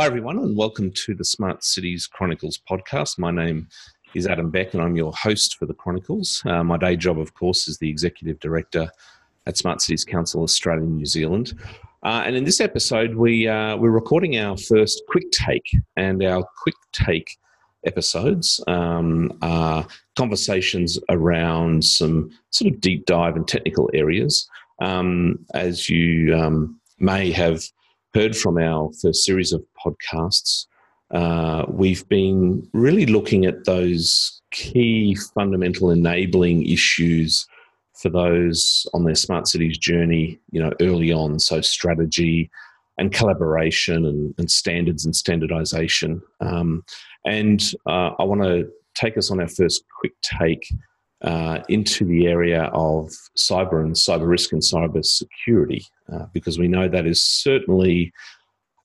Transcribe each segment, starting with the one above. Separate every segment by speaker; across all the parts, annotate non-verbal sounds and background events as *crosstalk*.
Speaker 1: Hi, everyone, and welcome to the Smart Cities Chronicles podcast. My name is Adam Beck, and I'm your host for the Chronicles. Uh, my day job, of course, is the Executive Director at Smart Cities Council Australia and New Zealand. Uh, and in this episode, we, uh, we're recording our first quick take, and our quick take episodes um, are conversations around some sort of deep dive and technical areas. Um, as you um, may have heard from our first series of podcasts, uh, we've been really looking at those key fundamental enabling issues for those on their smart cities journey, you know, early on. So strategy and collaboration and, and standards and standardization. Um, and uh, I want to take us on our first quick take uh, into the area of cyber and cyber risk and cyber security, uh, because we know that is certainly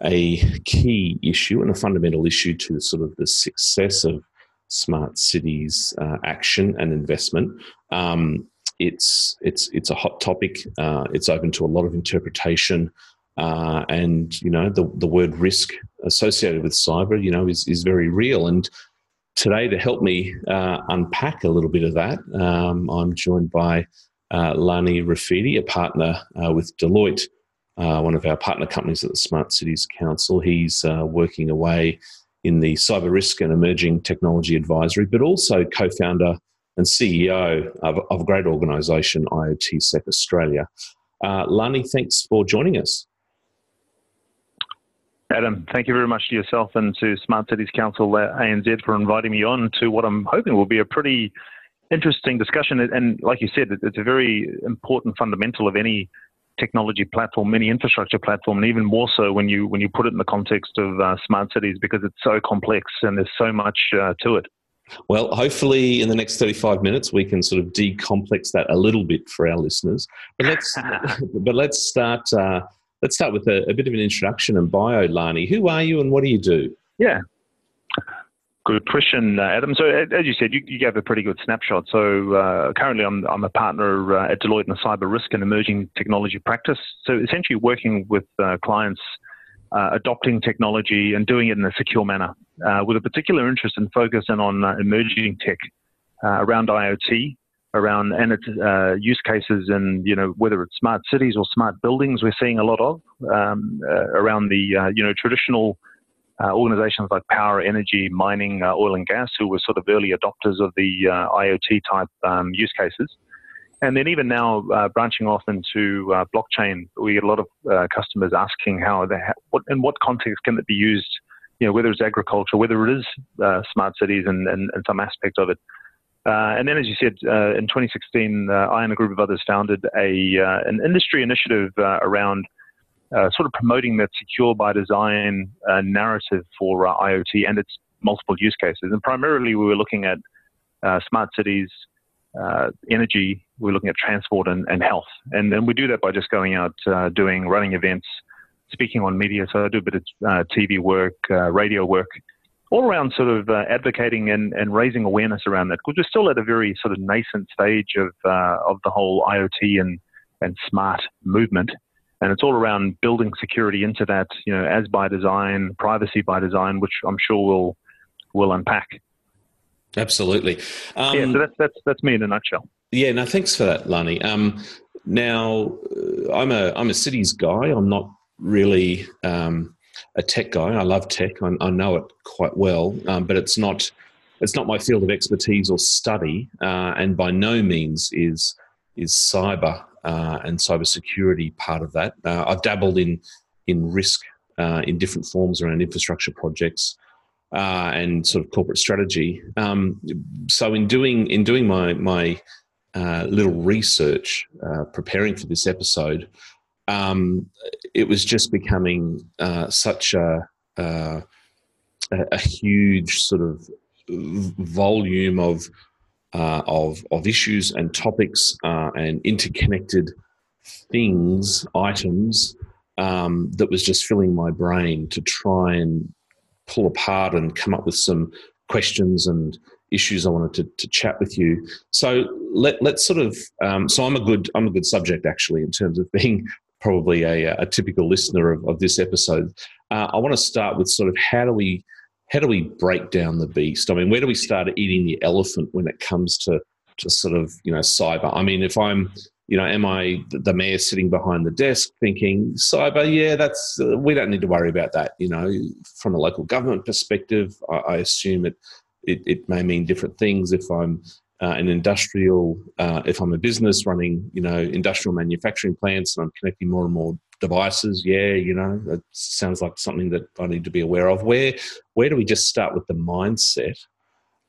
Speaker 1: a key issue and a fundamental issue to sort of the success of smart cities uh, action and investment. Um, it's it's it's a hot topic. Uh, it's open to a lot of interpretation, uh, and you know the the word risk associated with cyber, you know, is is very real. And today, to help me uh, unpack a little bit of that, um, I'm joined by uh, Lani Refiti, a partner uh, with Deloitte, uh, one of our partner companies at the Smart Cities Council. He's uh, working away in the cyber risk and emerging technology advisory, but also co founder and CEO of, of a great organisation, IoT Sec Australia. Uh, Lani, thanks for joining us.
Speaker 2: Adam, thank you very much to yourself and to Smart Cities Council uh, ANZ for inviting me on to what I'm hoping will be a pretty interesting discussion. And like you said, it's a very important fundamental of any technology platform, any infrastructure platform, and even more so when you when you put it in the context of uh, smart cities because it's so complex and there's so much uh, to it.
Speaker 1: Well, hopefully, in the next 35 minutes, we can sort of decomplex that a little bit for our listeners. But let's, *laughs* but let's start. Uh, let's start with a, a, bit of an introduction and bio, Lani. Who are you and what do you do?
Speaker 2: Yeah, good question, uh, Adam. So, as you said, you, you, gave a pretty good snapshot. So, uh, currently, I'm, I'm a partner uh, at Deloitte in the cyber risk and emerging technology practice. So, essentially, working with uh, clients uh, adopting technology and doing it in a secure manner, uh, with a particular interest and focus in on emerging tech around IoT, around and its uh, use cases, and you know whether it's smart cities or smart buildings, we're seeing a lot of um, uh, around the you know traditional. organizations like power, energy, mining, oil and gas, who were sort of early adopters of the IoT type um, use cases, and then even now, uh, branching off into uh, blockchain, we get a lot of uh, customers asking how, they ha- what, in what context can it be used, you know, whether it's agriculture, whether it is uh, smart cities and, and, and, some aspect of it. Uh, and then, as you said, uh, in 2016, I and a group of others founded a, an industry initiative around sort of promoting that secure by design narrative for IoT and its multiple use cases. And primarily, we were looking at smart cities, uh, energy, we're looking at transport and, and health. And, and we do that by just going out, uh, doing running events, speaking on media. So I do a bit of uh, TV work, uh, radio work, all around sort of uh, advocating and, and raising awareness around that. Because we're still at a very sort of nascent stage of, uh, of the whole IoT and, and smart movement. And it's all around building security into that, you know, as by design, privacy by design, which I'm sure we'll, we'll unpack.
Speaker 1: Absolutely.
Speaker 2: Um, yeah, so that's, that's, that's me in a nutshell.
Speaker 1: Yeah, no, thanks for that, Lani. Um, now, uh, I'm a I'm a cities guy. I'm not really um, a tech guy. I love tech. I, I know it quite well, um, but it's not it's not my field of expertise or study, uh, and by no means is is cyber uh, and cybersecurity part of that. Uh, I've dabbled in in risk uh, in different forms around infrastructure projects uh, and sort of corporate strategy. Um, so in doing in doing my my uh, little research uh, preparing for this episode, um, it was just becoming uh, such a, uh, a, a huge sort of volume of uh, of of issues and topics and interconnected things, items um, that was just filling my brain to try and pull apart and come up with some questions and issues I wanted to, to chat with you. So let, let's sort of um, so I'm a good I'm a good subject actually in terms of being probably a, a typical listener of, of this episode. uh, I want to start with sort of how do we how do we break down the beast? I mean, where do we start eating the elephant when it comes to to sort of you know cyber? I mean, if I'm you know, am I the mayor sitting behind the desk thinking cyber? Yeah, that's uh, we don't need to worry about that. You know, from a local government perspective, I, I assume it, it, it may mean different things. If I'm uh, an industrial, uh, if I'm a business running, you know, industrial manufacturing plants and I'm connecting more and more devices, yeah, you know, that sounds like something that I need to be aware of. Where where do we just start with the mindset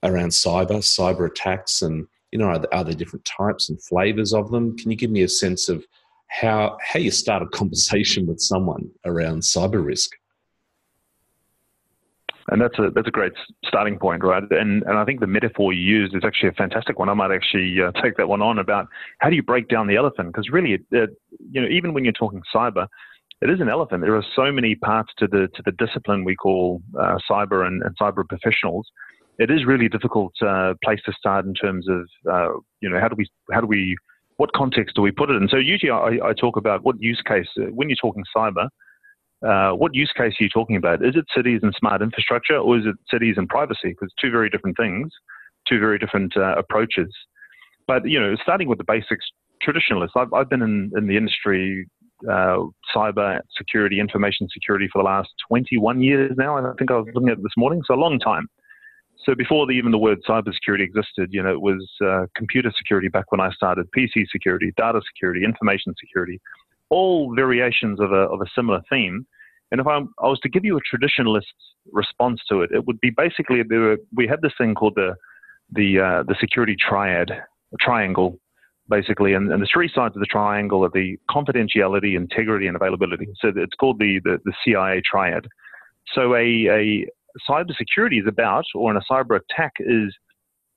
Speaker 1: around cyber, cyber attacks, and you know, are there, are there different types and flavors of them? Can you give me a sense of how how you start a *laughs* conversation with someone around cyber risk?
Speaker 2: And that's a that's a great starting point, right? And and I think the metaphor you used is actually a fantastic one. I might actually uh, take that one on about how do you break down the elephant? Because really, it, it, you know, even when you're talking cyber, it is an elephant. There are so many parts to the to the discipline we call uh, cyber and, and cyber professionals it is really difficult uh, place to start in terms of uh, you know how do we how do we what context do we put it in? So usually I, I talk about what use case uh, when you're talking cyber. Uh, what use case are you talking about? Is it cities and smart infrastructure, or is it cities and privacy? Because two very different things, two very different uh, approaches. But you know, starting with the basics, traditionalists. I've, I've been in, in the industry, uh, cyber security, information security for the last 21 years now. I think I was looking at it this morning, so a long time. So before the, even the word cybersecurity existed, you know, it was uh, computer security back when I started, PC security, data security, information security, all variations of a, of a similar theme. And if I'm, i was to give you a traditionalist response to it, it would be basically were, we have this thing called the the uh, the security triad, triangle, basically, and, and the three sides of the triangle are the confidentiality, integrity, and availability. So it's called the the, the CIA triad. So a, a cybersecurity is about, or in a cyber attack, is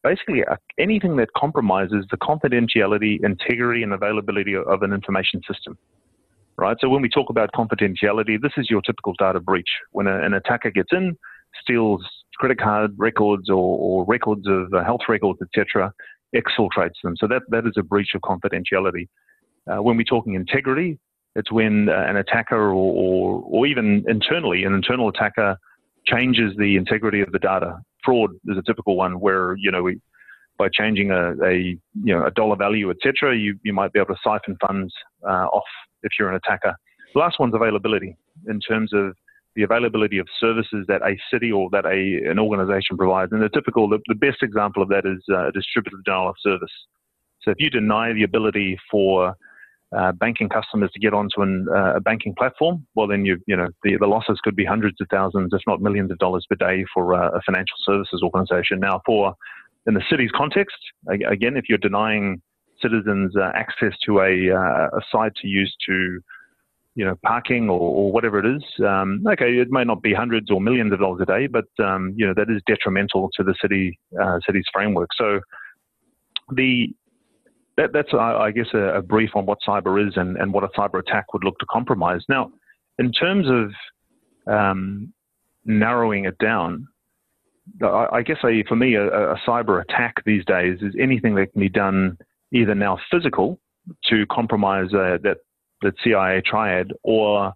Speaker 2: basically anything that compromises the confidentiality, integrity, and availability of, of an information system. Right. So when we talk about confidentiality, this is your typical data breach. When a, an attacker gets in, steals credit card records or, or records of uh, health records, etc., exfiltrates them. So that that is a breach of confidentiality. Uh, when we're talking integrity, it's when uh, an attacker or, or, or even internally, an internal attacker changes the integrity of the data. Fraud is a typical one where you know we, by changing a, a you know a dollar value, etc., you you might be able to siphon funds uh, off if you're an attacker. The last one's availability in terms of the availability of services that a city or that a an organization provides. And the typical, the, the best example of that is uh, distributed denial of service. So if you deny the ability for uh, banking customers to get onto an, uh, a banking platform, well, then you you know the, the losses could be hundreds of thousands, if not millions of dollars per day for uh, a financial services organization. Now, for in the city's context, again, if you're denying citizens uh, access to a, uh, a site to use to you know, parking or, or whatever it is. Um, okay, it may not be hundreds or millions of dollars a day, but um, you know that is detrimental to the city city's framework. So the that, that's, I guess, a, a, brief on what cyber is and, and what a cyber attack would look to compromise. Now, in terms of um, narrowing it down, I, I guess for me, a, a, cyber attack these days is anything that can be done either now physical to compromise uh, that, that CIA triad or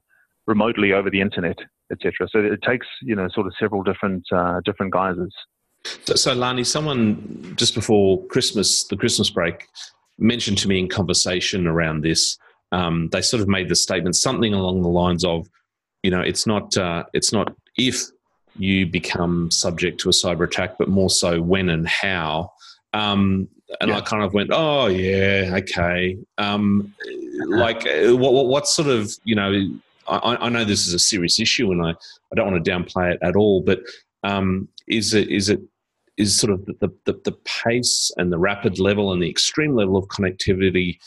Speaker 2: remotely over the internet, etc. So it takes, you know, sort of several different uh, different guises.
Speaker 1: So, so, Lani, someone just before Christmas, the Christmas break, mentioned to me in conversation around this, um, they sort of made the statement something along the lines of, you know, it's not uh, it's not if you become subject to a cyber attack, but more so when and how. Um, and yeah. I kind of went, oh yeah, okay. Um, like, uh, what, what, sort of, you know, I, I, know this is a serious issue, and I, I don't want to downplay it at all, but um, is it is it is sort of the, the, the pace and the rapid level and the extreme level of connectivity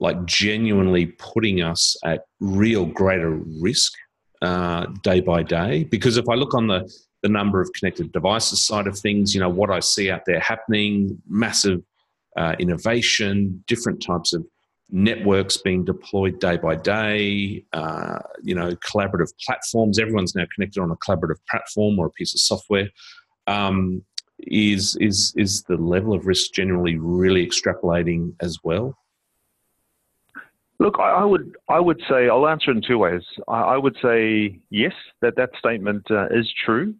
Speaker 1: like genuinely putting us at real greater risk uh, day by day. Because if i look on the the number of connected devices side of things you know what i see out there happening massive uh, innovation different types of networks being deployed day by day uh, you know collaborative platforms. Everyone's now connected on a collaborative platform or a piece of software. Um, is is is the level of risk generally really extrapolating as well?
Speaker 2: Look, I, I would I would say I'll answer in two ways. I, I would say yes, that that statement uh, is true.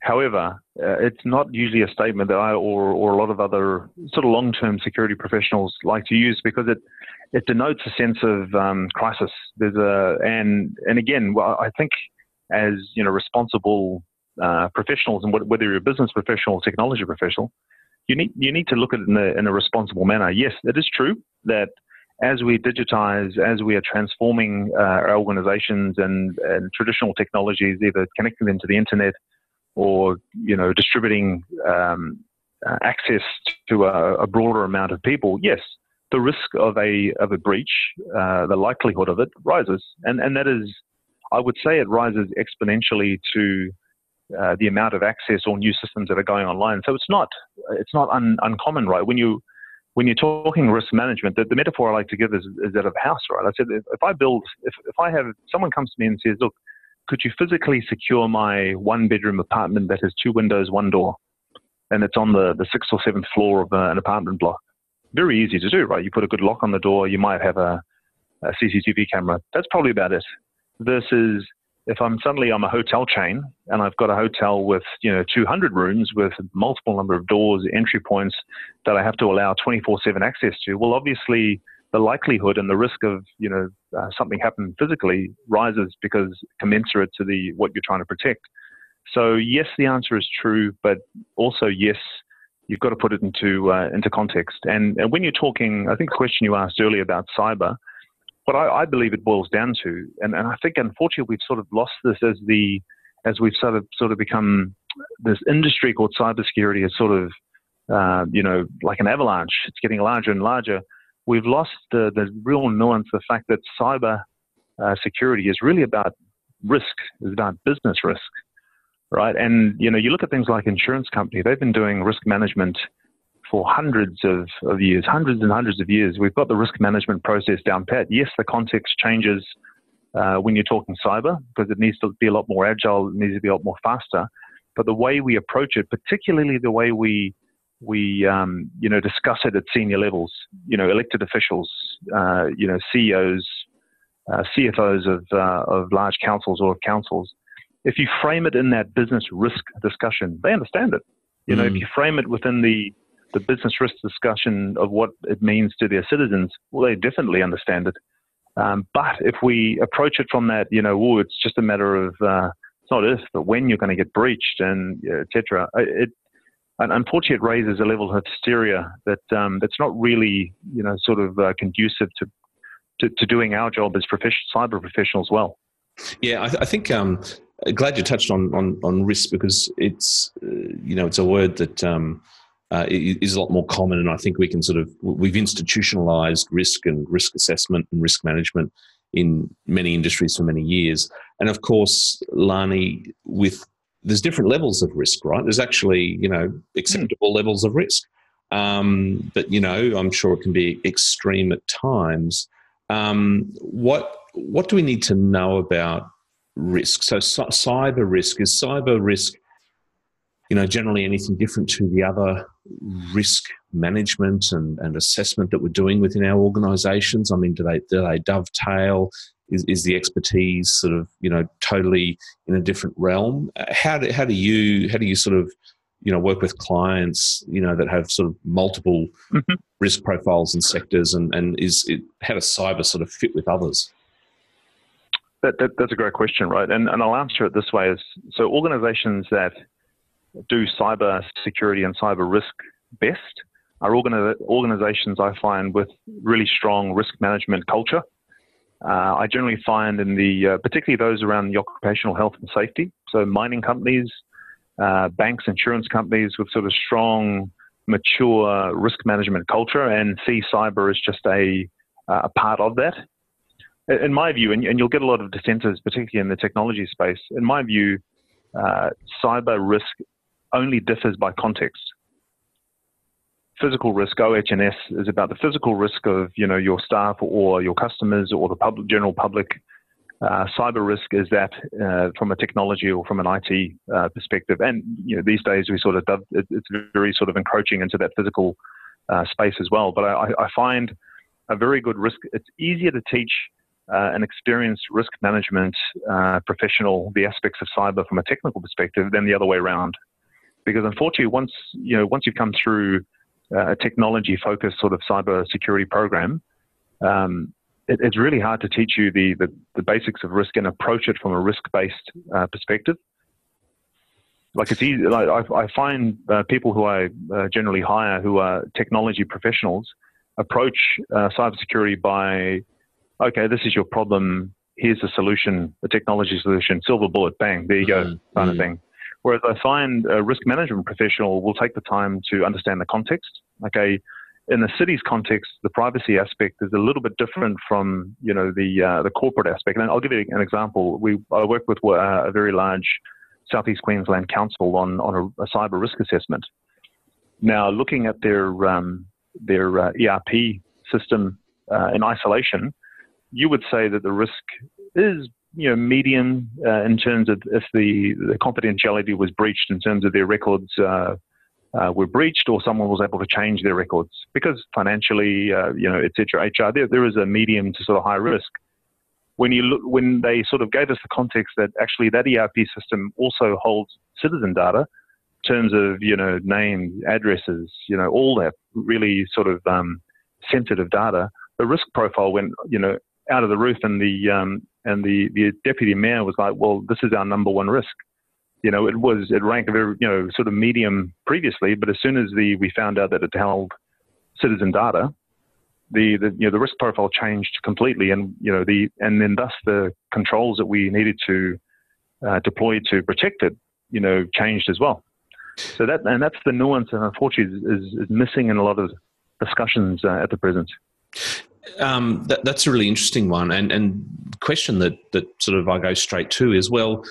Speaker 2: However, uh, it's not usually a statement that I or, or a lot of other sort of long-term security professionals like to use because it it denotes a sense of um, crisis. There's a and and again, well, I think as you know, responsible uh, professionals, and whether you're a business professional or technology professional, you need you need to look at it in a, in a responsible manner. Yes, it is true that as we digitize, as we are transforming uh, our organizations and, and traditional technologies, either connecting them to the internet or you know distributing um, uh, access to a, a, broader amount of people, yes, the risk of a of a breach, uh, the likelihood of it rises, and and that is, I would say, it rises exponentially to uh, the amount of access or new systems that are going online. So it's not it's not un, uncommon, right? When you when you're talking risk management, the, the metaphor I like to give is, is that of a house, right? I said if, I build, if, if I have someone comes to me and says, look, could you physically secure my one bedroom apartment that has two windows, one door, and it's on the, the sixth or seventh floor of a, an apartment block? Very easy to do, right? You put a good lock on the door, you might have a, a CCTV camera. That's probably about it. Versus if I'm suddenly I'm a hotel chain and I've got a hotel with you know 200 rooms with multiple number of doors, entry points that I have to allow 24/7 access to, well, obviously the likelihood and the risk of you know uh, something happening physically rises because commensurate to the what you're trying to protect. So yes, the answer is true, but also yes, you've got to put it into uh, into context. And, and when you're talking, I think the question you asked earlier about cyber what I, I believe it boils down to, and, and I think unfortunately we've sort of lost this as the as we've sort of sort of become this industry called cybersecurity is sort of uh, you know like an avalanche. It's getting larger and larger. We've lost the the real nuance, the fact that cyber uh, security is really about risk, is about business risk, right? And you know you look at things like insurance company; they've been doing risk management for hundreds of, of years, hundreds and hundreds of years. We've got the risk management process down pat. Yes, the context changes uh, when you're talking cyber because it needs to be a lot more agile, it needs to be a lot more faster. But the way we approach it, particularly the way we we um, you know discuss it at senior levels, you know, elected officials, uh, you know, CEOs, uh, CFOs of uh, of large councils or of councils. If you frame it in that business risk discussion, they understand it. You know, mm. if you frame it within the the business risk discussion of what it means to their citizens, well, they definitely understand it. Um, but if we approach it from that, you know, oh, it's just a matter of uh, it's not if, but when you're going to get breached and etc. It, unfortunately, it raises a level of hysteria that um, that's not really, you know, sort of uh, conducive to, to, to doing our job as cyber professionals well.
Speaker 1: Yeah, I, I think um, glad you touched on, on on risk because it's uh, you know it's a word that um, uh, is a lot more common. And I think we can sort of, we've institutionalized risk and risk assessment and risk management in many industries for many years. And of course, Lani, with, there's different levels of risk, right? There's actually, you know, acceptable mm. levels of risk. Um, but, you know, I'm sure it can be extreme at times. Um, what, what do we need to know about risk? So, c- cyber risk, is cyber risk you know, generally anything different to the other risk management and, and assessment that we're doing within our organizations? I mean, do they, do they dovetail? Is, is the expertise sort of, you know, totally in a different realm? How do, how do you, how do you sort of, you know, work with clients, you know, that have sort of multiple mm-hmm. risk profiles and sectors and, and is it, how does cyber sort of fit with others?
Speaker 2: That, that, that's a great question, right? And, and I'll answer it this way: is so organisations that do cyber security and cyber risk best are organi- organizations I find with really strong risk management culture. Uh, I generally find in the, uh, particularly those around the occupational health and safety, so mining companies, uh, banks, insurance companies with sort of strong, mature risk management culture, and see cyber as just a, a part of that. In my view, and, and you'll get a lot of dissenters, particularly in the technology space, in my view, uh, cyber risk only differs by context. Physical risk, OH&S, is about the physical risk of you know your staff or your customers or the public, general public. Uh, cyber risk is that uh, from a technology or from an IT uh, perspective, and you know these days we sort of it's very sort of encroaching into that physical uh, space as well. But I, I find a very good risk. It's easier to teach uh, an experienced risk management uh, professional the aspects of cyber from a technical perspective than the other way around. Because unfortunately, once you know, once you've come through uh, a technology-focused sort of cyber security program, um, it, it's really hard to teach you the, the, the, basics of risk and approach it from a risk-based uh, perspective. Like it's easy. Like I, I find uh, people who I uh, generally hire who are technology professionals approach cybersecurity by okay, this is your problem. Here's a solution, a technology solution, silver bullet, bang, there you go, mm-hmm. kind of mm-hmm. thing. Whereas I find a risk management professional will take the time to understand the context. Okay, in the city's context, the privacy aspect is a little bit different from you know the uh, the corporate aspect. And I'll give you an example. We I work with uh, a very large Southeast Queensland council on on a, a cyber risk assessment. Now, looking at their um, their uh, ERP system uh, in isolation, you would say that the risk is you know medium uh, in terms of if the, the confidentiality was breached in terms of their records uh, uh, were breached or someone was able to change their records. Because financially uh, you know etc HR there, there is a medium to sort of high risk. When you look when they sort of gave us the context that actually that ERP system also holds citizen data in terms of you know names addresses you know all that really sort of um, sensitive data the risk profile went you know out of the roof, and the um, and the, the deputy mayor was like, "Well, this is our number one risk." You know, it was it ranked very you know sort of medium previously, but as soon as the we found out that it held citizen data, the, the you know the risk profile changed completely, and you know the and then thus the controls that we needed to uh, deploy to protect it, you know, changed as well. So that and that's the nuance, and unfortunately, is, is missing in a lot of discussions uh, at the present.
Speaker 1: Um, that, that's a really interesting one, and and question that that sort of I go straight to is well,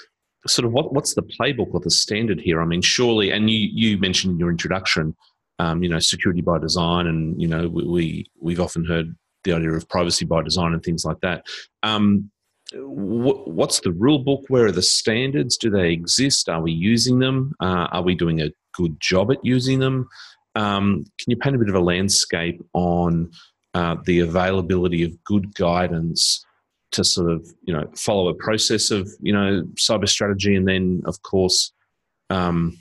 Speaker 1: sort of what what's the playbook or the standard here? I mean, surely, and you you mentioned in your introduction, um, you know, security by design, and you know, we, we have often heard the idea of privacy by design and things like that. Um, what's the rule book? Where are the standards? Do they exist? Are we using them? Uh, are we doing a good job at using them? Um, can you paint a bit of a landscape on uh, the availability of good guidance to sort of you know follow a process of you know cyber strategy, and then of course, um,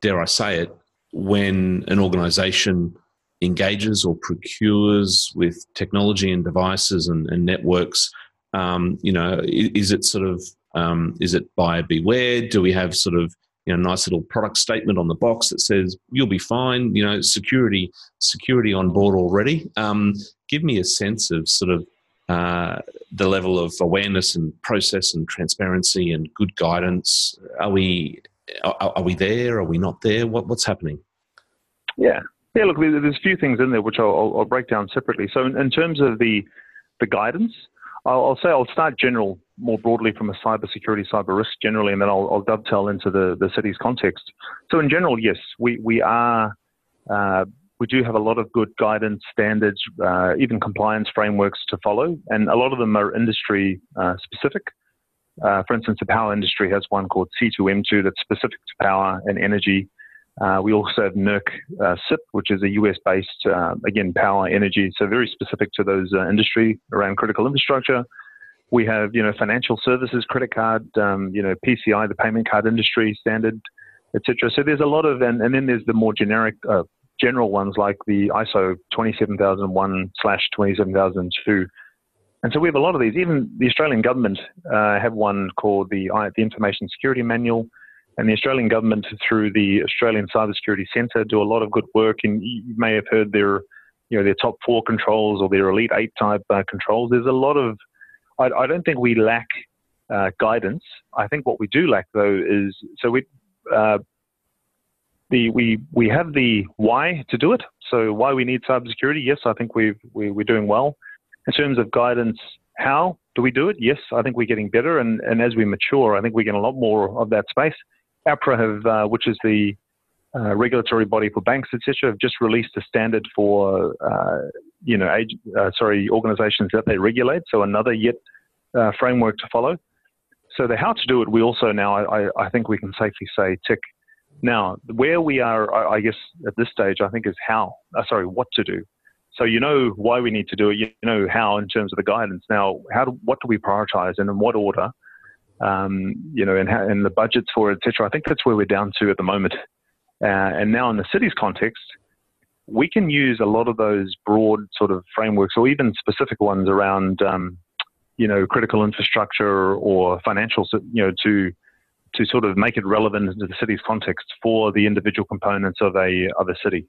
Speaker 1: dare I say it, when an organisation engages or procures with technology and devices and, and networks, um, you know, is it sort of um, is it buyer beware? Do we have sort of you know, nice little product statement on the box that says you'll be fine. You know, security, security on board already. Um, give me a sense of sort of uh, the level of awareness and process and transparency and good guidance. Are we are, are we there? Are we not there? What, what's happening?
Speaker 2: Yeah, yeah. Look, there's a few things in there which I'll, I'll break down separately. So, in, in terms of the the guidance, I'll, I'll say I'll start general more broadly from a cyber security, cyber risk generally, and then I'll, I'll dovetail into the, the city's context. So in general, yes, we, we are, uh, we do have a lot of good guidance, standards, uh, even compliance frameworks to follow, and a lot of them are industry uh, specific. Uh, for instance, the power industry has one called C2M2 that's specific to power and energy. Uh, we also have NERC uh, CIP, which is a US based, again, power, energy, so very specific to those industry around critical infrastructure. We have, you know, financial services, credit card, um, you know, PCI, the payment card industry standard, etc. So there's a lot of, and, and then there's the more generic, uh, general ones like the ISO 27001 slash 27002. And so we have a lot of these. Even the Australian government uh, have one called the, the Information Security Manual. And the Australian government, through the Australian Cybersecurity Centre, do a lot of good work. And you may have heard their, you know, their top four controls or their elite eight type uh, controls. There's a lot of I, I don't think we lack uh, guidance. I think what we do lack, though, is so we uh, the we we have the why to do it. So why we need cybersecurity? Yes, I think we've we, we're doing well. In terms of guidance, how do we do it? Yes, I think we're getting better, and, and as we mature, I think we get a lot more of that space. APRA have, uh, which is the uh, regulatory body for banks, etc., have just released a standard for uh, you know, age, uh, sorry, organisations that they regulate. So another yet uh, framework to follow. So the how to do it, we also now, I, I think we can safely say, tick. Now, where we are, I, guess at this stage, I think is how. Uh, sorry, what to do. So you know why we need to do it. You know how in terms of the guidance. Now, how do, what do we prioritize and in what order? Um, you know, and, how, and the budgets for it, etc. I think that's where we're down to at the moment. Uh, and now in the city's context, we can use a lot of those broad sort of frameworks or even specific ones around, um, you know, critical infrastructure or financial, you know, to to sort of make it relevant to the city's context for the individual components of a of a city.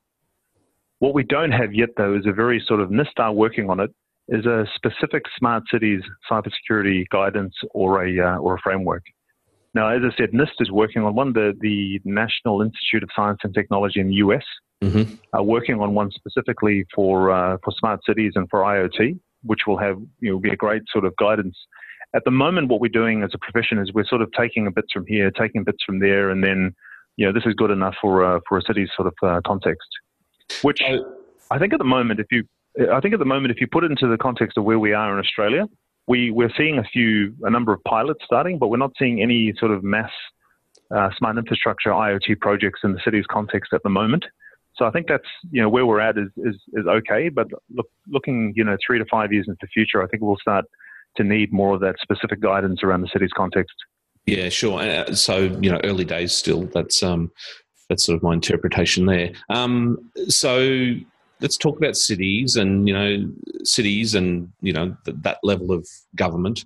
Speaker 2: What we don't have yet, though, is a very sort of NIST working on it, is a specific smart cities cybersecurity guidance or a uh, or a framework. Now, as I said, NIST is working on one. The the National Institute of Science and Technology in the US mm-hmm. are working on one specifically for uh, for smart cities and for IoT, which will have you know be a great sort of guidance. At the moment, what we're doing as a profession is we're sort of taking a bits from here, taking bits from there, and then you know this is good enough for uh, for a city's sort of uh, context. Which I think at the moment, if you, I think at the moment, if you put it into the context of where we are in Australia, we we're seeing a few, a number of pilots starting, but we're not seeing any sort of mass uh, smart infrastructure IoT projects in the city's context at the moment. So I think that's you know where we're at is is, is okay, but look, looking you know three to five years into the future, I think we'll start to need more of that specific guidance around the city's context.
Speaker 1: Yeah, sure. Uh, so you know, early days still. That's um, that's sort of my interpretation there. Um, so let's talk about cities and you know cities and you know th- that level of government,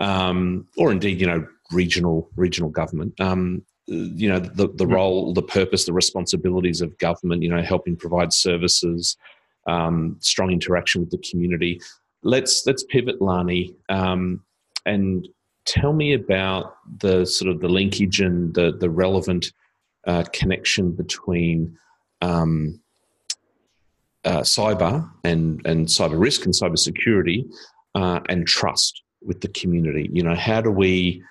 Speaker 1: um, or indeed you know regional regional government. Um, you know the the mm. role, the purpose, the responsibilities of government. You know, helping provide services, um, strong interaction with the community. Let's let's pivot, Lani, um, and tell me about the sort of the linkage and the the relevant uh, connection between um, uh, cyber and, and cyber risk and cyber security uh, and trust with the community. You know, how do we,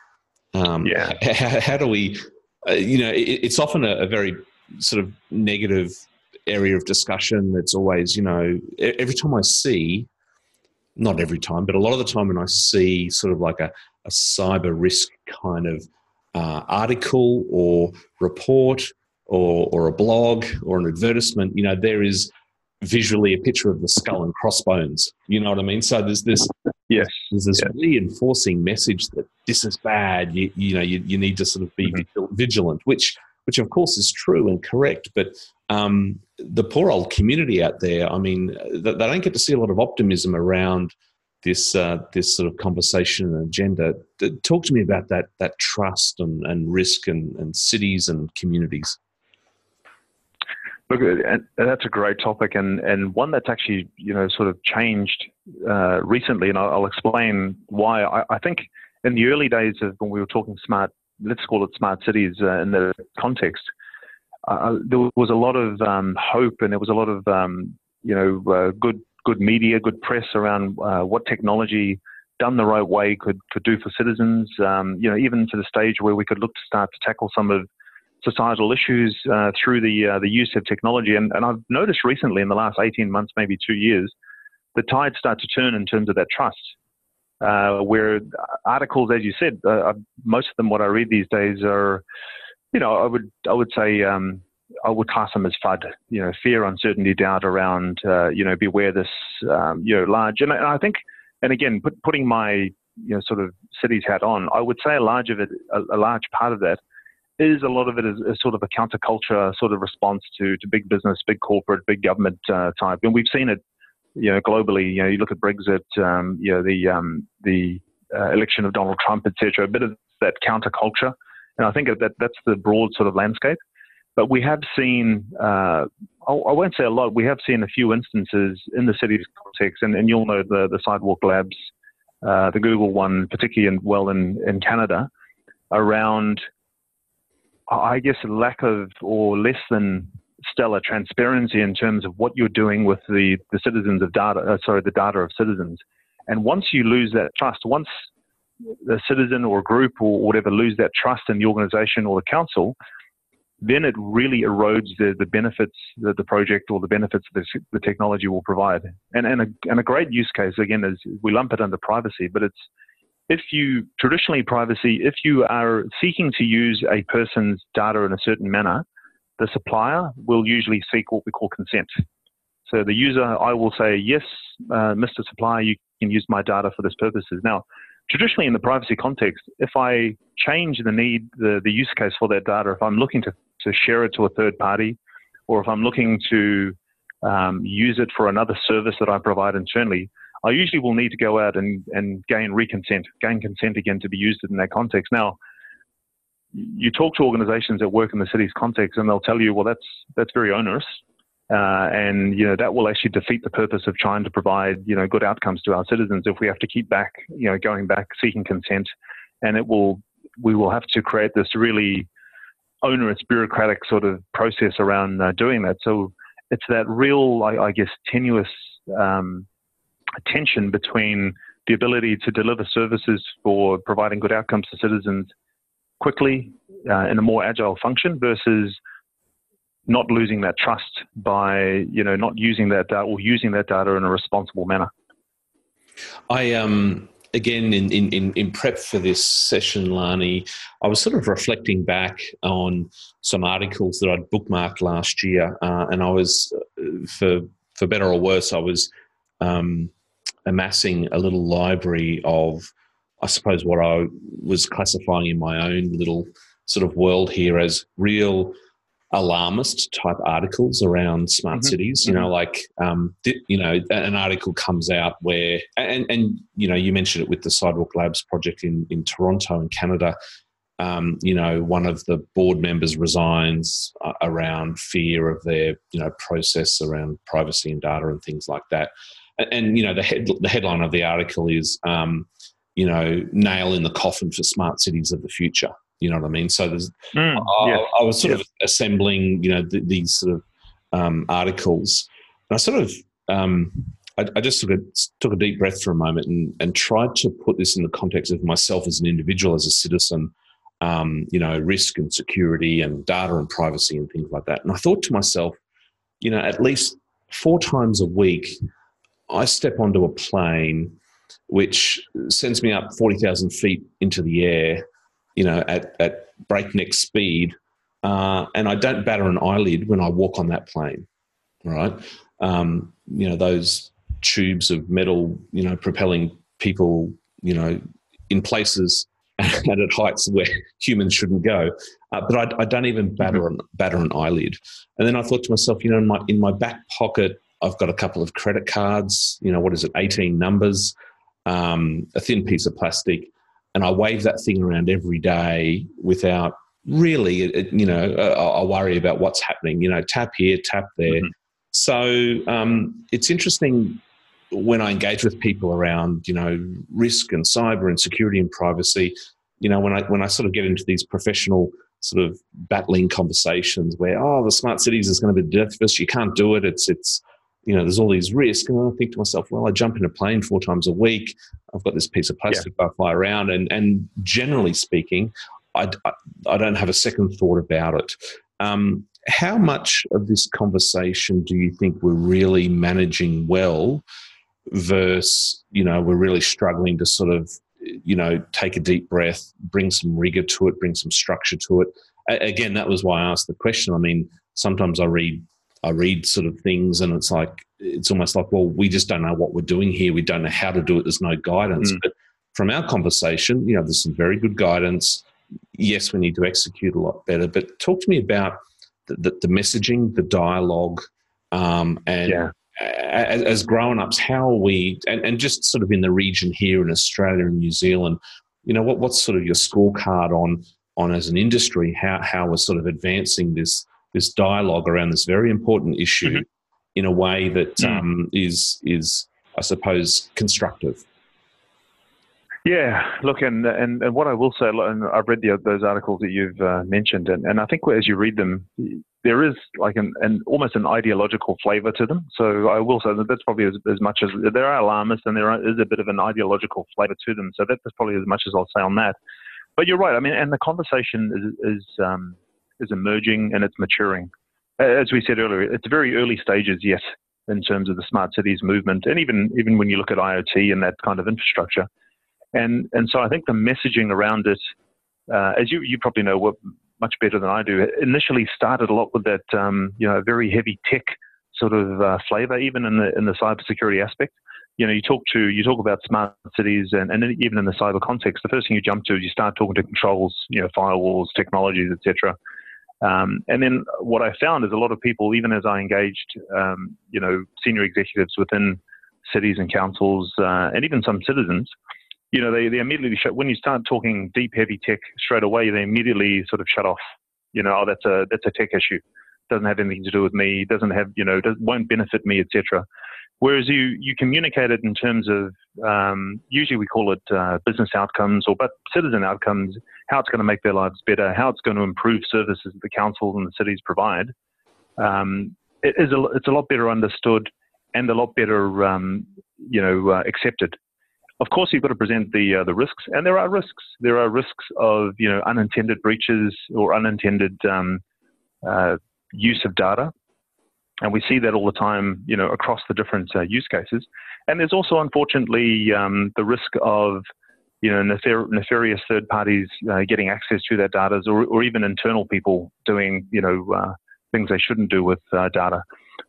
Speaker 1: um, yeah. how, how, do we, uh, you know, it, it's often a, a, very sort of negative area of discussion. That's always, you know, every time I see, not every time, but a lot of the time when I see sort of like a, a cyber risk kind of uh, article or report or, or a blog or an advertisement, you know, there is visually a picture of the skull and crossbones. You know what I mean? So there's this,
Speaker 2: yes,
Speaker 1: there's this
Speaker 2: yes.
Speaker 1: reinforcing message that this is bad. You, you know, you, you need to sort of be mm-hmm. vigilant, which, which of course is true and correct. But um, the poor old community out there, I mean, they, they don't get to see a lot of optimism around this uh, this sort of conversation and agenda. Talk to me about that that trust and, and risk and, and cities and communities.
Speaker 2: Look, and that's a great topic and, and one that's actually you know sort of changed uh, recently, and I'll, I'll, explain why. I, I, think in the early days of when we were talking smart, let's call it smart cities uh, in the context, uh, there was a lot of um, hope and there was a lot of um, you know uh, good good media, good press around uh, what technology done the right way could could do for citizens. Um, you know, even to the stage where we could look to start to tackle some of societal issues uh, through the uh, the use of technology. And, and I've noticed recently, in the last 18 months, maybe two years, the tide start to turn in terms of that trust. Uh, where articles, as you said, uh, most of them, what I read these days are, you know, I would I would say um, I would class them as FUD, you know, fear, uncertainty, doubt around, uh, you know, beware this, um, you know, large. And, and, I think, and again, put, putting my, you know, sort of city's hat on, I would say a large of it, a, a large part of that is a lot of it is, is, sort of a counterculture sort of response to, to big business, big corporate, big government uh, type. And we've seen it, you know, globally. You know, you look at Brexit, um, you know, the um, the uh, election of Donald Trump, etc. A bit of that counterculture, and I think that that's the broad sort of landscape. But we have seen, uh, I won't say a lot, we have seen a few instances in the city's context, and, and you'll know the, the Sidewalk Labs, uh, the Google one, particularly in, well in, in Canada, around, I guess, lack of or less than stellar transparency in terms of what you're doing with the, the citizens of data, uh, sorry, the data of citizens. And once you lose that trust, once the citizen or group or whatever lose that trust in the organization or the council, then it really erodes the, the benefits that the project or the benefits the, the technology will provide. And, and, a, and a great use case, again, is we lump it under privacy, but it's if you traditionally privacy, if you are seeking to use a person's data in a certain manner, the supplier will usually seek what we call consent. So the user, I will say, yes, uh, Mr. Supplier, you can use my data for this purposes. Now, traditionally in the privacy context, if I change the need, the, the use case for that data, if I'm looking to, to share it to a third party, or if I'm looking to um, use it for another service that I provide internally, I usually will need to go out and, and gain reconsent, gain consent again to be used in that context. Now, you talk to organizations that work in the city's context and they'll tell you, well, that's, that's very onerous. Uh, and you know that will actually defeat the purpose of trying to provide you know good outcomes to our citizens if we have to keep back you know going back seeking consent, and it will we will have to create this really onerous bureaucratic sort of process around uh, doing that. So it's that real, I, I guess, tenuous um, tension between the ability to deliver services for providing good outcomes to citizens quickly uh, in a more agile function versus not losing that trust by you know not using that data or using that data in a responsible manner.
Speaker 1: I um again in, in, in prep for this session, Lani, I was sort of reflecting back on some articles that I'd bookmarked last year, uh, and I was uh, for for better or worse, I was um, amassing a little library of, I suppose, what I was classifying in my own little sort of world here as real alarmist type articles around smart mm-hmm. cities. You know, mm-hmm. like um, you know, an article comes out where, and and you know, you mentioned it with the Sidewalk Labs project in in Toronto in Canada. Um, you know, one of the board members resigns uh, around fear of their you know process around privacy and data and things like that. And, and you know, the head the headline of the article is. Um, you know, nail in the coffin for smart cities of the future. You know what I mean? So there's, mm, I, yeah. I, was sort yeah. of assembling, you know, th- these sort of um, articles. And I sort of, um, I, I, just took a, took a deep breath for a moment and, and tried to put this in the context of myself as an individual, as a citizen, um, you know, risk and security and data and privacy and things like that. And I thought to myself, you know, at least four times a week, I step onto a plane which sends me up 40,000 feet into the air you know, at, at breakneck speed. Uh, and I don't batter an eyelid when I walk on that plane, right? Um, you know, those tubes of metal, you know, propelling people, you know, in places *laughs* and at heights where *laughs* humans shouldn't go. Uh, but I, I, don't even batter, mm-hmm. an, batter an eyelid. And then I thought to myself, you know, in my, in my back pocket, I've got a couple of credit cards, you know, what is it, 18 numbers, um, a thin piece of plastic, and I wave that thing around every day without really, you know, I, worry about what's happening. You know, tap here, tap there. Mm-hmm. So um, it's interesting when I engage with people around, you know, risk and cyber and security and privacy. You know, when I when I sort of get into these professional sort of battling conversations where, oh, the smart cities is going to be death of us. You can't do it. It's it's you know, there's all these risks. And I think to myself, well, I jump in a plane four times a week. I've got this piece of plastic yeah. I fly around. And, and generally speaking, I, I, I don't have a second thought about it. Um, how much of this conversation do you think we're really managing well versus, you know, we're really struggling to sort of, you know, take a deep breath, bring some rigor to it, bring some structure to it? Again, that was why I asked the question. I mean, sometimes I read I read sort of things and it's like, it's almost like, well, we just don't know what we're doing here. We don't know how to do it. There's no guidance. Mm. But from our conversation, you know, there's some very good guidance. Yes, we need to execute a lot better. But talk to me about the, the, the messaging, the dialogue, um, and yeah. as, as grown ups, how are we, and, and just sort of in the region here in Australia and New Zealand, you know, what, what's sort of your scorecard on, on as an industry, how, how we're sort of advancing this this dialogue around this very important issue mm-hmm. in a way that mm. um, is is I suppose constructive.
Speaker 2: Yeah, look, and, and, and what I will say, and I've read the, those articles that you've uh, mentioned, and, and I think as you read them, there is like an, an almost an ideological flavour to them. So I will say that that's probably as, as much as there are alarmists, and there is a bit of an ideological flavour to them. So that's probably as much as I'll say on that. But you're right. I mean, and the conversation is, is um, is emerging and it's maturing. As we said earlier, it's very early stages yet in terms of the smart cities movement, and even even when you look at IoT and that kind of infrastructure. And and so I think the messaging around it, uh, as you you probably know much better than I do, initially started a lot with that um, you know very heavy tech sort of uh, flavor, even in the in the cybersecurity aspect. You know, you talk to you talk about smart cities, and, and even in the cyber context, the first thing you jump to is you start talking to controls, you know, firewalls, technologies, etc. Um, and then what I found is a lot of people, even as I engaged, um, you know, senior executives within cities and councils, uh, and even some citizens, you know, they, they immediately shut, when you start talking deep, heavy tech straight away, they immediately sort of shut off. You know, oh, that's a that's a tech issue. Doesn't have anything to do with me. Doesn't have, you know, does, won't benefit me, etc. Whereas you you communicate it in terms of um, usually we call it uh, business outcomes or but citizen outcomes, how it's going to make their lives better, how it's going to improve services that the councils and the cities provide. Um, it is a, it's a lot better understood and a lot better um, you know uh, accepted. Of course, you've got to present the uh, the risks, and there are risks. There are risks of you know unintended breaches or unintended um, uh, use of data and we see that all the time, you know, across the different uh, use cases. And there's also, unfortunately, um, the risk of, you know, nefar- nefarious third parties uh, getting access to that data, or, or, even internal people doing, you know, uh, things they shouldn't do with uh, data.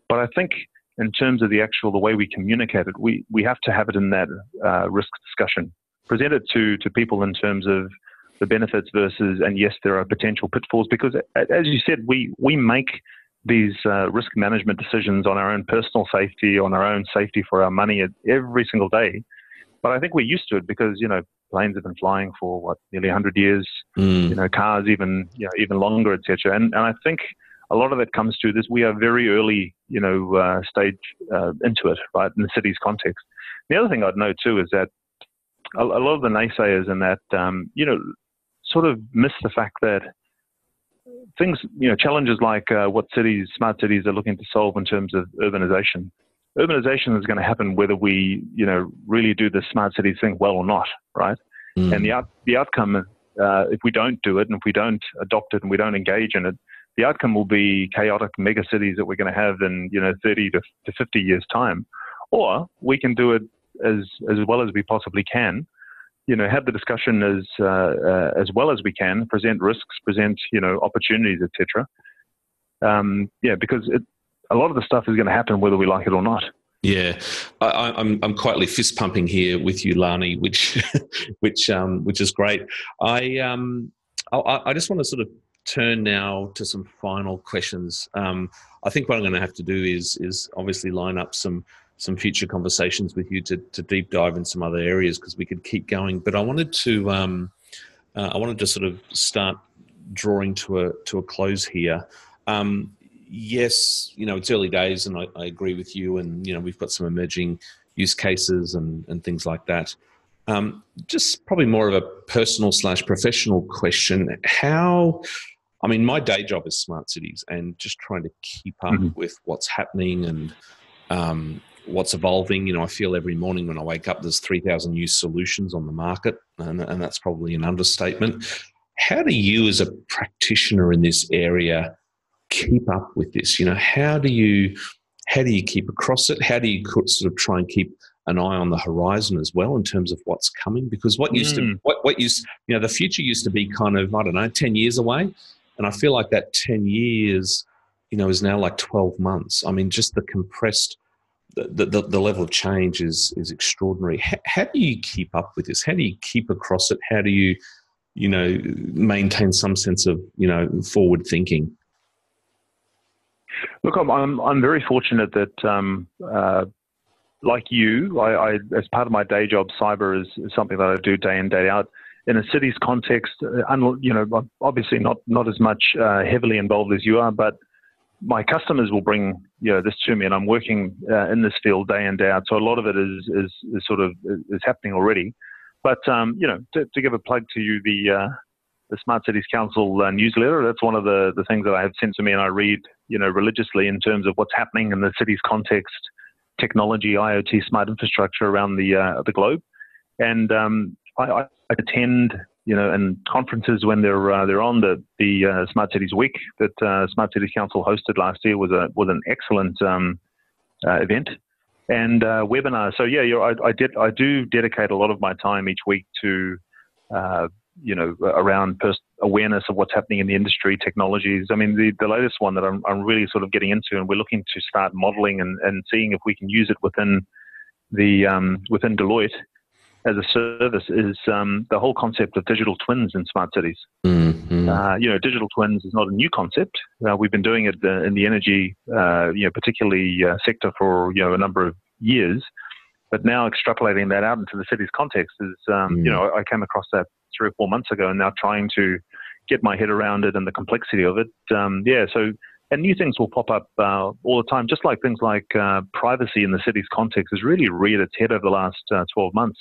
Speaker 2: But I think in terms of the actual the way we communicate it, we we have to have it in that uh, risk discussion, present it to to people in terms of the benefits versus, and yes, there are potential pitfalls because, as you said, we we make these uh, risk management decisions on our own personal safety, on our own safety for our money every single day. But I think we're used to it because you know planes have been flying for what nearly 100 years. Mm. You know, cars even you know even longer, etc. And and I think a lot of it comes to this. We are very early, you know, uh, stage uh, into it, right, in the city's context. The other thing I'd note too is that a, a lot of the naysayers in that, um, you know, sort of miss the fact that things, you know, challenges like uh, what cities, smart cities are looking to solve in terms of urbanization. Urbanization is going to happen whether we, you know, really do the smart cities thing well or not, right? Mm. And the out, the outcome, uh, if we don't do it and if we don't adopt it and we don't engage in it, the outcome will be chaotic mega cities that we're going to have in, you know, 30 to, to 50 years time. Or we can do it as as well as we possibly can you know, have the discussion as uh, uh, as well as we can, present risks, present you know opportunities, etc. Um, yeah, because it, a lot of the stuff is going to happen whether we like it or not.
Speaker 1: Yeah, I, am I'm, I'm quietly fist pumping here with you, Lani, which *laughs* which um, which is great. I um I, I just want to sort of turn now to some final questions. Um, I think what I'm going to have to do is is obviously line up some some future conversations with you to, to deep dive in some other areas because we could keep going. But I wanted to um, uh, I wanted to sort of start drawing to a to a close here. Um, yes, you know it's early days, and I, I, agree with you. And you know we've got some emerging use cases and and things like that. Um, just probably more of a personal slash professional question. How I mean, my day job is smart cities and just trying to keep up mm-hmm. with what's happening and um, what's evolving. You know, I feel every morning when I wake up, there's 3,000 new solutions on the market, and, and that's probably an understatement. How do you, as a practitioner in this area, keep up with this? You know, how do you how do you keep across it? How do you sort of try and keep an eye on the horizon as well in terms of what's coming? Because what used mm. to what what used you know the future used to be kind of I don't know ten years away, and I feel like that ten years you know is now like twelve months. I mean, just the compressed the, the, the, level of change is is extraordinary. How, how, do you keep up with this? How do you keep across it? How do you, you know, maintain some sense of you know forward thinking?
Speaker 2: Look, I'm I'm, I'm very fortunate that. Um, uh, like you, I, I, as part of my day job, cyber is, is, something that I do day in day out. In a city's context, uh, you know, obviously not not as much uh, heavily involved as you are, but my customers will bring you know this to me, and I'm working uh, in this field day in day out. So a lot of it is is, is sort of is happening already. But um, you know, to, to, give a plug to you, the uh, the Smart Cities Council uh, newsletter. That's one of the the things that I have sent to me, and I read you know religiously in terms of what's happening in the city's context, technology, IoT, smart infrastructure around the uh, the globe. And um, I, I attend you know, and conferences when they're uh, they're on the the uh, Smart Cities Week that uh, Smart Cities Council hosted last year was a was an excellent um, uh, event and uh, webinar. So yeah, I, I, did I do dedicate a lot of my time each week to uh, you know, around pers- awareness of what's happening in the industry, technologies. I mean, the, the latest one that I'm, I'm really sort of getting into, and we're looking to start modeling and, and seeing if we can use it within the um, within Deloitte as a service is um, the whole concept of digital twins in smart cities. Mm-hmm. Uh, you know, digital twins is not a new concept. Uh, we've been doing it uh, in the energy, uh, you know, particularly uh, sector for you know a number of years. But now extrapolating that out into the city's context is, um, mm. you know, I came across that three or four months ago, and now trying to get my head around it and the complexity of it. Um, yeah, so and new things will pop up uh, all the time, just like things like uh, privacy in the city's context has really reared its head over the last uh, 12 months.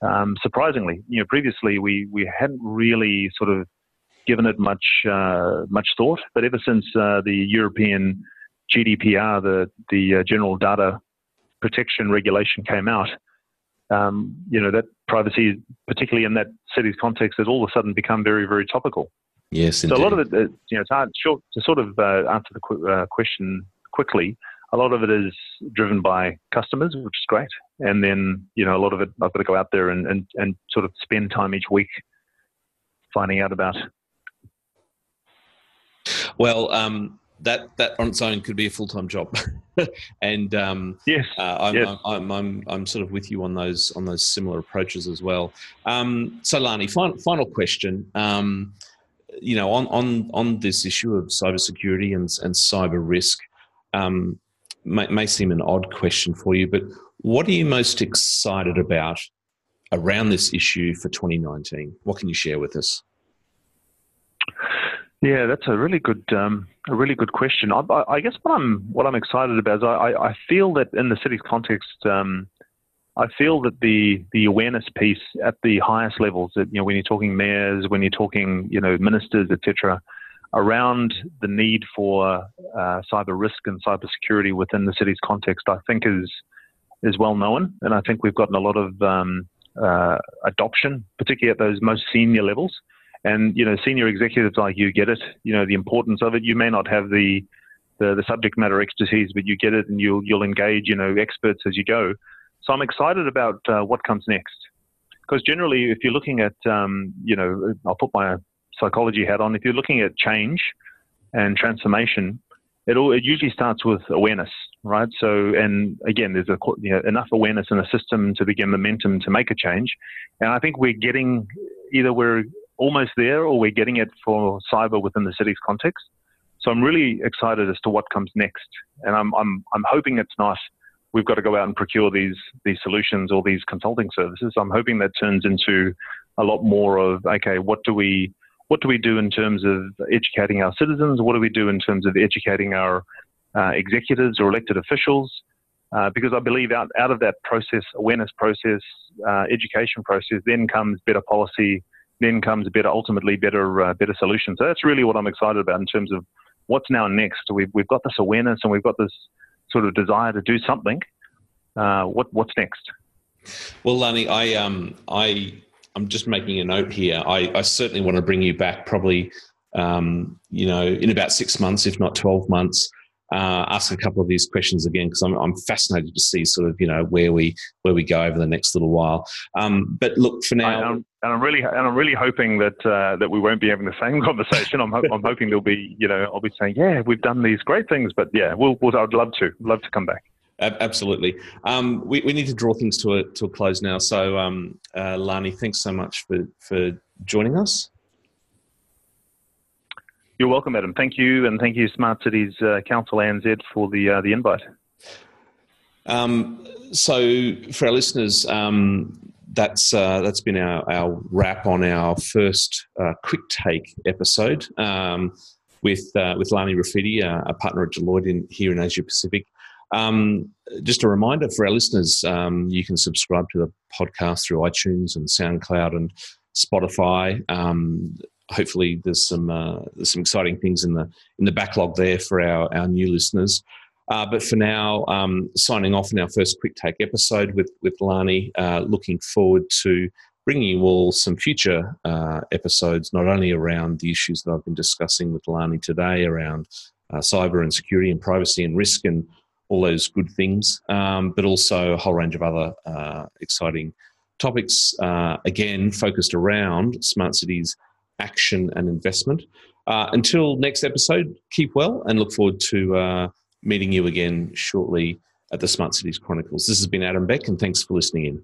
Speaker 2: Um, surprisingly, you know, previously we, we hadn't really sort of given it much uh, much thought, but ever since uh, the European GDPR, the the uh, General Data Protection Regulation came out, um, you know that privacy, particularly in that city's context, has all of a sudden become very very topical.
Speaker 1: Yes,
Speaker 2: indeed. so a lot of it, you know, it's hard short, to sort of uh, answer the qu- uh, question quickly a lot of it is driven by customers, which is great. And then, you know, a lot of it I've got to go out there and, and, and sort of spend time each week finding out about.
Speaker 1: Well, um, that that on its own could be a full time job, *laughs* and um,
Speaker 2: yes,
Speaker 1: uh, I'm,
Speaker 2: yes.
Speaker 1: I'm, I'm, I'm, I'm sort of with you on those on those similar approaches as well. Um, so, Lani, final, final question. Um, you know, on on on this issue of cybersecurity and and cyber risk, um, may, may seem an odd question for you, but what are you most excited about around this issue for 2019? What can you share with us?
Speaker 2: Yeah, that's a really good, um, a really good question. I, I, guess what I'm, what I'm excited about is I, I feel that in the city's context, um, I feel that the the awareness piece at the highest levels, that you know, when you're talking mayors, when you're talking, you know, ministers, etc., around the need for uh, cyber risk and cyber security within the city's context, I think is is well known, and I think we've gotten a lot of um, uh, adoption, particularly at those most senior levels. And you know, senior executives like you get it. You know the importance of it. You may not have the the, the subject matter expertise, but you get it, and you'll you'll engage you know experts as you go. So I'm excited about uh, what comes next because generally, if you're looking at, um, you know, I'll put my psychology hat on, if you're looking at change and transformation, it all it usually starts with awareness, right? So, and again, there's a, you know, enough awareness in the system to begin momentum to make a change, and I think we're getting either we're almost there or we're getting it for cyber within the city's context. So I'm really excited as to what comes next, and I'm I'm I'm hoping it's not we've got to go out and procure these these solutions or these consulting services. I'm hoping that turns into a lot more of okay, what do we what do we do in terms of educating our citizens? What do we do in terms of educating our uh, executives or elected officials? Uh, because I believe out, out of that process, awareness process, uh, education process, then comes better policy, then comes better, ultimately better, uh, better solutions. So that's really what I'm excited about in terms of what's now next. We've, we've got this awareness and we've got this sort of desire to do something. Uh, what, what's next?
Speaker 1: Well, Lani, I, um, I I'm just making a note here. I, I certainly want to bring you back probably, um, you know, in about six months, if not 12 months. Uh, ask a couple of these questions again because I'm, I'm fascinated to see sort of you know where we where we go over the next little while. Um, but look for now,
Speaker 2: I, and I'm really and I'm really hoping that uh, that we won't be having the same *laughs* conversation. I'm, ho- I'm hoping there'll be you know I'll be saying yeah we've done these great things, but yeah we'll, we'll I'd love to love to come back.
Speaker 1: Absolutely. Um, we, we need to draw things to a, to a close now. So, um, uh, Lani, thanks so much for, for joining us.
Speaker 2: You're welcome, Adam. Thank you, and thank you, Smart Cities uh, Council ANZ, for the uh, the invite.
Speaker 1: Um, so, for our listeners, um, that's uh, that's been our, our wrap on our first uh, quick take episode um, with uh, with Lani Refiti, a partner at Deloitte in, here in Asia Pacific. Um, just a reminder for our listeners, um, you can subscribe to the podcast through iTunes and SoundCloud and Spotify. Um, hopefully, there's some uh, there's some exciting things in the in the backlog there for our our new listeners. Uh, but for now, um, signing off in our first quick take episode with with Lani. Uh, looking forward to bringing you all some future uh, episodes, not only around the issues that I've been discussing with Lani today around uh, cyber and security and privacy and risk and all those good things, um, but also a whole range of other uh, exciting topics, uh, again, focused around smart cities action and investment. Uh, until next episode, keep well and look forward to uh, meeting you again shortly at the Smart Cities Chronicles. This has been Adam Beck, and thanks for listening in.